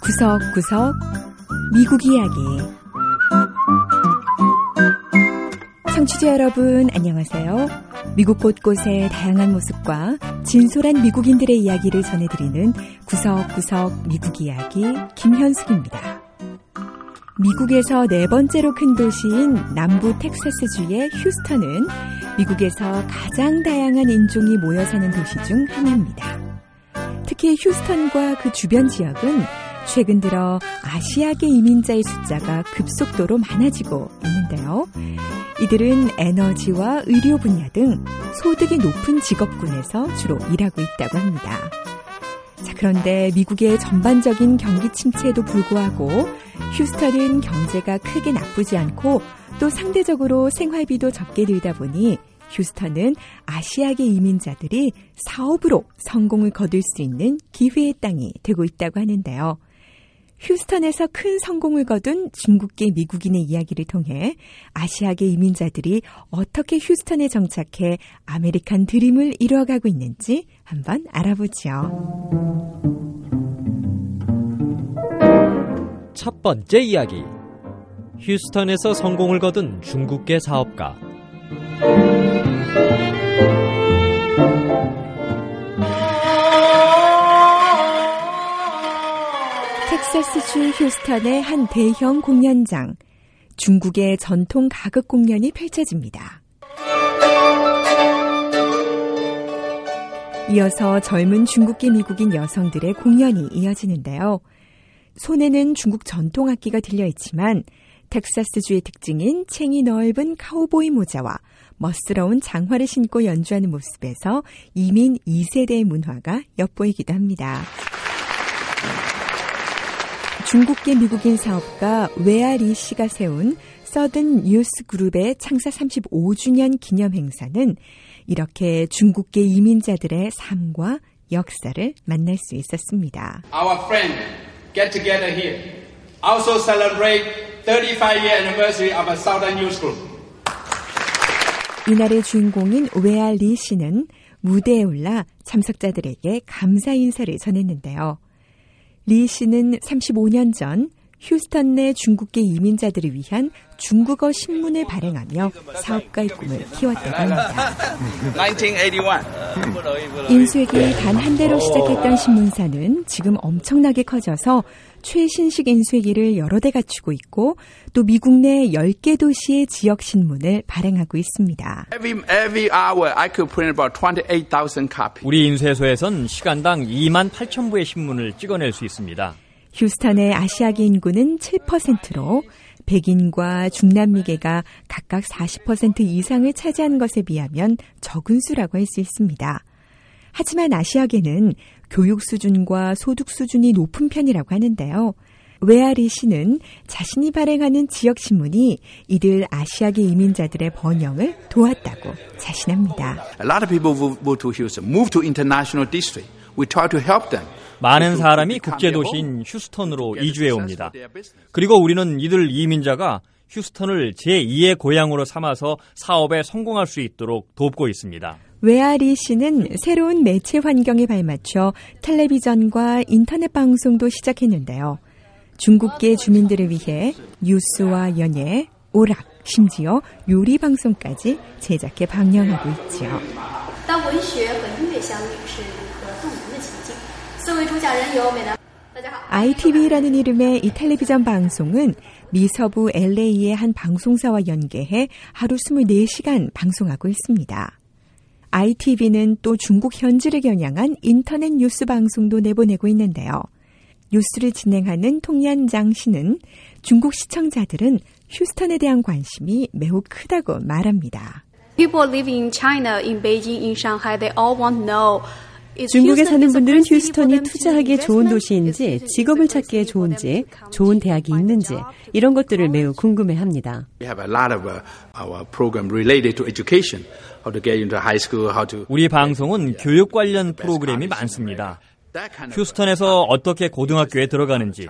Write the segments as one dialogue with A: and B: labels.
A: 구석구석 미국 이야기 청취자 여러분 안녕하세요. 미국 곳곳의 다양한 모습과 진솔한 미국인들의 이야기를 전해드리는 구석구석 미국 이야기 김현숙입니다. 미국에서 네 번째로 큰 도시인 남부 텍사스주의 휴스턴은 미국에서 가장 다양한 인종이 모여 사는 도시 중 하나입니다. 특히 휴스턴과 그 주변 지역은 최근 들어 아시아계 이민자의 숫자가 급속도로 많아지고 있는데요. 이들은 에너지와 의료 분야 등 소득이 높은 직업군에서 주로 일하고 있다고 합니다. 자, 그런데 미국의 전반적인 경기 침체에도 불구하고 휴스턴은 경제가 크게 나쁘지 않고 또 상대적으로 생활비도 적게 들다 보니 휴스턴은 아시아계 이민자들이 사업으로 성공을 거둘 수 있는 기회의 땅이 되고 있다고 하는데요. 휴스턴에서 큰 성공을 거둔 중국계 미국인의 이야기를 통해 아시아계 이민자들이 어떻게 휴스턴에 정착해 아메리칸 드림을 이루어가고 있는지 한번 알아보죠.
B: 첫 번째 이야기. 휴스턴에서 성공을 거둔 중국계 사업가.
A: 텍사스주 휴스턴의 한 대형 공연장. 중국의 전통 가극 공연이 펼쳐집니다. 이어서 젊은 중국계 미국인 여성들의 공연이 이어지는데요. 손에는 중국 전통 악기가 들려 있지만 텍사스주의 특징인 챙이 넓은 카우보이 모자와 멋스러운 장화를 신고 연주하는 모습에서 이민 2세대의 문화가 엿보이기도 합니다. 중국계 미국인 사업가 웨아리 씨가 세운 서든 뉴스 그룹의 창사 35주년 기념 행사는 이렇게 중국계 이민자들의 삶과 역사를 만날 수 있었습니다.
C: Our friend get together here. Also celebrate 35-year anniversary of a Southern News Group.
A: 이날의 주인공인 웨아리 씨는 무대에 올라 참석자들에게 감사 인사를 전했는데요. 리 씨는 35년 전 휴스턴 내 중국계 이민자들을 위한 중국어 신문을 발행하며 사업가의 꿈을 키웠다고 합니다.
C: 1981.
A: 인쇄기 단한 대로 시작했던 신문사는 지금 엄청나게 커져서 최신식 인쇄기를 여러 대 갖추고 있고 또 미국 내 10개 도시의 지역 신문을 발행하고 있습니다.
C: Every, every hour I could print about 28,000 copies.
B: 우리 인쇄소에선 시간당 2만 8천 부의 신문을 찍어낼 수 있습니다.
A: 휴스턴의 아시아계 인구는 7%로 백인과 중남미계가 각각 40% 이상을 차지한 것에 비하면 적은 수라고 할 수 있습니다. 하지만 아시아계는 교육 수준과 소득 수준이 높은 편이라고 하는데요. 웨아리 씨는 자신이 발행하는 지역 신문이 이들 아시아계 이민자들의 번영을 도왔다고 자신합니다.
C: A lot of people who move to Houston, move to international district. We try to help them.
B: 많은 사람이 국제 도시인 휴스턴으로 이주해 옵니다. 그리고 우리는 이들 이민자가 휴스턴을 제2의 고향으로 삼아서 사업에 성공할 수 있도록 돕고 있습니다.
A: 외아리 씨는 새로운 매체 환경에 발맞춰 텔레비전과 인터넷 방송도 시작했는데요. 중국계 주민들을 위해 뉴스와 연예, 오락, 심지어 요리 방송까지 제작해 방영하고
D: 있지요.
A: ITV라는 이름의 이 텔레비전 방송은 미서부 LA의 한 방송사와 연계해 하루 24시간 방송하고 있습니다. ITV는 또 중국 현지를 겨냥한 인터넷 뉴스 방송도 내보내고 있는데요. 뉴스를 진행하는 통얀장 씨는 중국 시청자들은 휴스턴에 대한 관심이 매우 크다고 말합니다.
D: People living in China, in Beijing, in Shanghai, they all want to know. is
E: 중국에 사는 분들은 휴스턴이 투자하기에 좋은? 도시인지, 직업을 찾기에 좋은지, 좋은 대학이 있는지, 이런 것들을 매우? 궁금해합니다.
B: 우리 방송은 교육 관련 프로그램이 많습니다. 휴스턴에서 어떻게 고등학교에 들어가는지,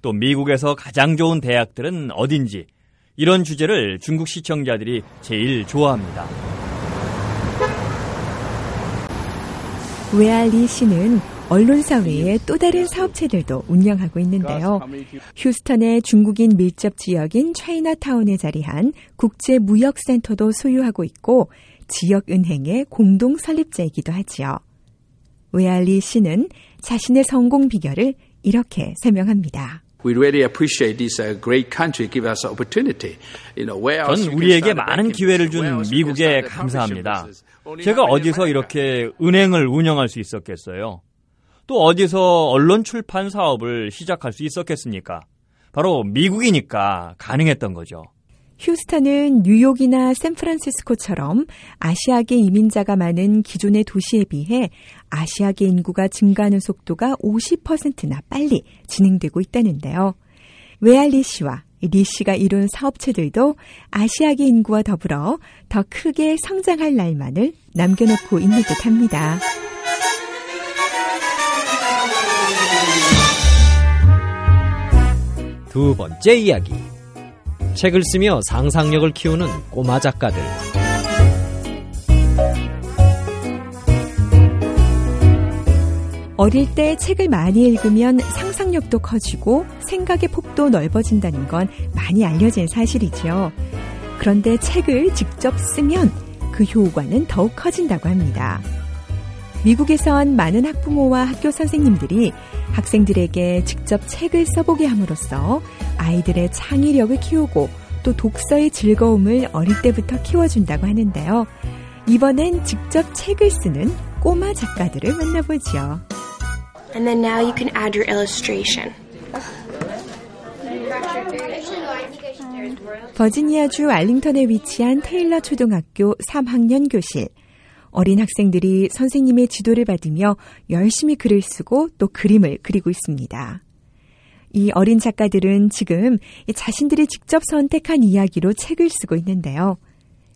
B: 또 미국에서 가장 좋은 대학들은 어딘지, 이런 주제를 중국 시청자들이 제일 좋아합니다.
A: 웨알리 씨는 언론사 외에 또 다른 사업체들도 운영하고 있는데요. 휴스턴의 중국인 밀집 지역인 차이나타운에 자리한 국제무역센터도 소유하고 있고 지역은행의 공동 설립자이기도 하지요. 웨알리 씨는 자신의 성공 비결을 이렇게 설명합니다.
E: We really appreciate this great country give us opportunity. You know, where else
B: 전 우리에게 많은 기회를 준 미국에 감사합니다. 제가 어디서 이렇게 은행을 운영할 수 있었겠어요? 또 어디서 언론 출판 사업을 시작할 수 있었겠습니까? 바로 미국이니까 가능했던 거죠.
A: 휴스턴은 뉴욕이나 샌프란시스코처럼 아시아계 이민자가 많은 기존의 도시에 비해 아시아계 인구가 증가하는 속도가 50%나 빨리 진행되고 있다는데요. 웨알리 씨와 리 씨가 이룬 사업체들도 아시아계 인구와 더불어 더 크게 성장할 날만을 남겨놓고 있는 듯 합니다.
F: 두 번째 이야기. 책을 쓰며 상상력을 키우는 꼬마 작가들.
A: 어릴 때 책을 많이 읽으면 상상력도 커지고 생각의 폭도 넓어진다는 건 많이 알려진 사실이지요. 그런데 책을 직접 쓰면 그 효과는 더욱 커진다고 합니다. 미국에선 많은 학부모와 학교 선생님들이 학생들에게 직접 책을 써보게 함으로써 아이들의 창의력을 키우고 또 독서의 즐거움을 어릴 때부터 키워준다고 하는데요. 이번엔 직접 책을 쓰는 꼬마 작가들을 만나보죠.
G: And then now you can add your illustration.
A: 버지니아주 알링턴에 위치한 테일러 초등학교 3학년 교실. 어린 학생들이 선생님의 지도를 받으며 열심히 글을 쓰고 또 그림을 그리고 있습니다. 이 어린 작가들은 지금 자신들이 직접 선택한 이야기로 책을 쓰고 있는데요.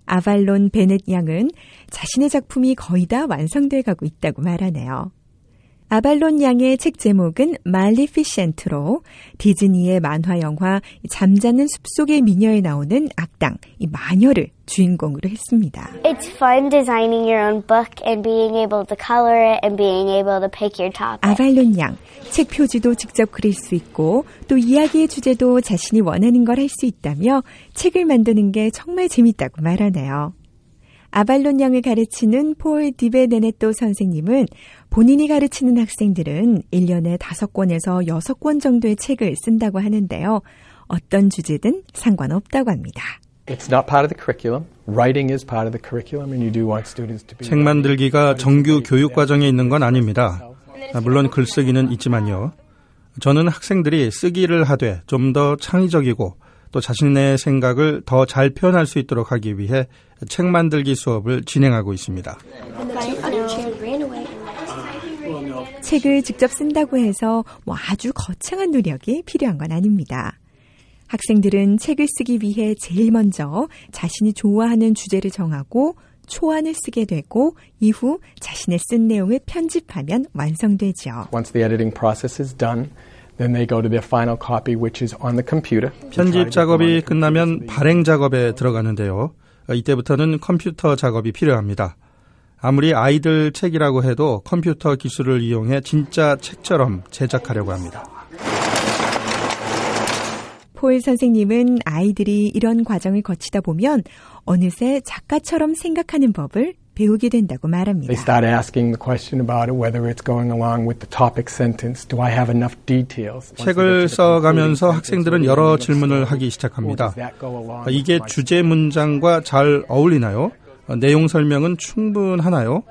A: 아발론 베넷 양은 자신의 작품이 거의 다 완성돼 가고 있다고 말하네요. 아발론 양의 책 제목은 말리피센트로 디즈니의 만화 영화 잠자는 숲속의 미녀에 나오는 악당 이 마녀를 주인공으로 했습니다.
H: It's fun designing your own book and being able to color it and being able to pick your topic.
A: 아발론 양, 책 표지도 직접 그릴 수 있고 또 이야기의 주제도 자신이 원하는 걸 할 수 있다며 책을 만드는 게 정말 재밌다고 말하네요. 아발론 양을 가르치는 폴 디베네네또 선생님은 본인이 가르치는 학생들은 1년에 5권에서 6권 정도의 책을 쓴다고 하는데요. 어떤 주제든 상관없다고 합니다.
I: It's not part of the curriculum. Writing is part of the curriculum and you do want students to be
J: 책 만들기가 정규 교육 과정에 있는 건 아닙니다. 물론 글쓰기는 있지만요. 저는 학생들이 쓰기를 하되 좀 더 창의적이고 또 자신의 생각을 더 잘 표현할 수 있도록 하기 위해 책 만들기 수업을 진행하고 있습니다.
A: 책을 직접 쓴다고 해서 뭐 아주 거창한 노력이 필요한 건 아닙니다. 학생들은 책을 쓰기 위해 제일 먼저 자신이 좋아하는 주제를 정하고 초안을 쓰게 되고 이후 자신의 쓴 내용을 편집하면 완성되죠.
I: Once the editing process is done, then they go to their final copy which is on the computer.
J: 편집 작업이 끝나면 발행 작업에 들어가는데요. 이때부터는 컴퓨터 작업이 필요합니다. 아무리 아이들 책이라고 해도 컴퓨터 기술을 이용해 진짜 책처럼 제작하려고 합니다.
A: 폴 선생님은 아이들이 이런 과정을 거치다 보면 어느새 작가처럼 생각하는 법을 배우게 된다고 말합니다.
I: They start asking the question about whether it's going along with the topic sentence. Do I have enough details?
J: 책을 써가면서 학생들은 여러 질문을 하기 시작합니다. 이게 주제 문장과 잘 어울리나요? 내용 설명은 충분하나요?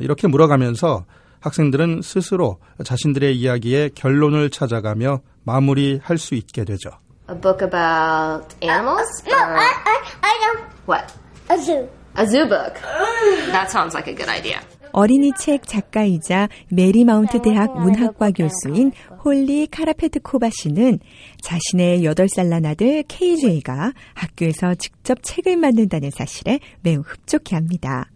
J: 이렇게 물어가면서 학생들은 스스로 자신들의 이야기의 결론을 찾아가며 마무리할 수 있게 되죠.
K: A book about animals?
H: No, I, I, I know.
K: What?
H: A zoo.
K: A zoo book. That sounds like a good idea.
A: 어린이 책 작가이자 메리마운트 대학 문학과 교수인 홀리 카라페트코바 씨는 자신의 8살 난 아들 KJ가 학교에서 직접 책을 만든다는 사실에 매우 흡족해 합니다.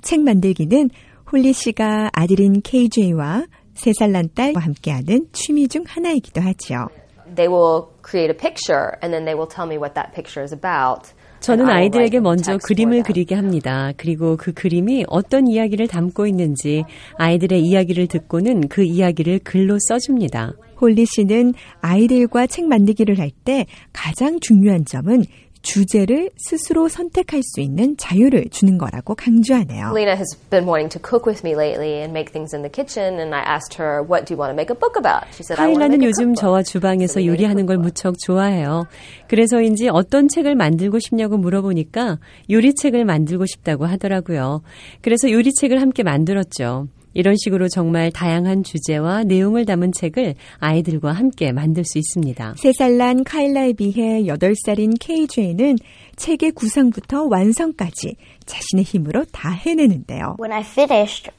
A: 책 만들기는 홀리 씨가 아들인 KJ와 3살 난 딸과 함께하는 취미 중 하나이기도 하죠.
K: They will create a picture and then they will tell me what that picture is about.
L: 저는 아이들에게 먼저 그림을 그리게 합니다. 그리고 그 그림이 어떤 이야기를 담고 있는지 아이들의 이야기를 듣고는 그 이야기를 글로 써줍니다.
A: 홀리 씨는 아이들과 책 만들기를 할 때 가장 중요한 점은 주제를 스스로 선택할 수 있는 자유를 주는 거라고 강조하네요.
K: Kayla has been wanting to cook with me lately and make things in the kitchen and I asked her what do you want to make a book about? She said I want to
L: 카일라는
K: make a
L: 요즘 저와 주방에서 요리하는 걸 무척 좋아해요. 그래서인지 어떤 책을 만들고 싶냐고 물어보니까 요리책을 만들고 싶다고 하더라고요. 그래서 요리책을 함께 만들었죠. 이런 식으로 정말 다양한 주제와 내용을 담은 책을 아이들과 함께 만들 수 있습니다.
A: 3살 난 카일라에 비해 8살인 KJ는 책의 구성부터 완성까지 자신의 힘으로 다 해내는데요.
H: When I finished,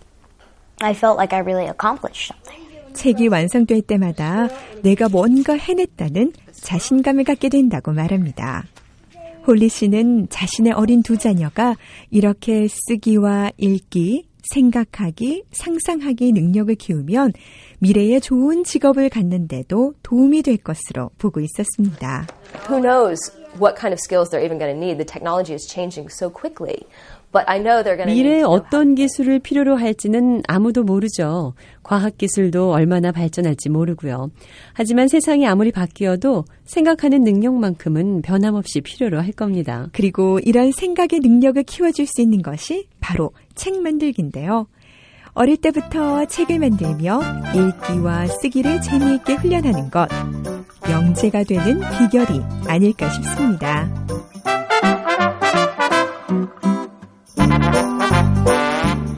H: I felt like I really accomplished something.
A: 책이 완성될 때마다 내가 뭔가 해냈다는 자신감을 갖게 된다고 말합니다. 홀리 씨는 자신의 어린 두 자녀가 이렇게 쓰기와 읽기, 생각하기, 상상하기 능력을 키우면 미래에 좋은 직업을 갖는데도 도움이 될 것으로 보고 있었습니다.
K: Who knows what kind of skills they're even going to need? The technology is changing so quickly. But I know they're going to need
L: 미래에 어떤 기술을 필요로 할지는 아무도 모르죠. 과학 기술도 얼마나 발전할지 모르고요. 하지만 세상이 아무리 바뀌어도 생각하는 능력만큼은 변함없이 필요로 할 겁니다.
A: 그리고 이런 생각의 능력을 키워줄 수 있는 것이 바로 책 만들기인데요. 어릴 때부터 책을 만들며 읽기와 쓰기를 재미있게 훈련하는 것, 영재가 되는 비결이 아닐까 싶습니다.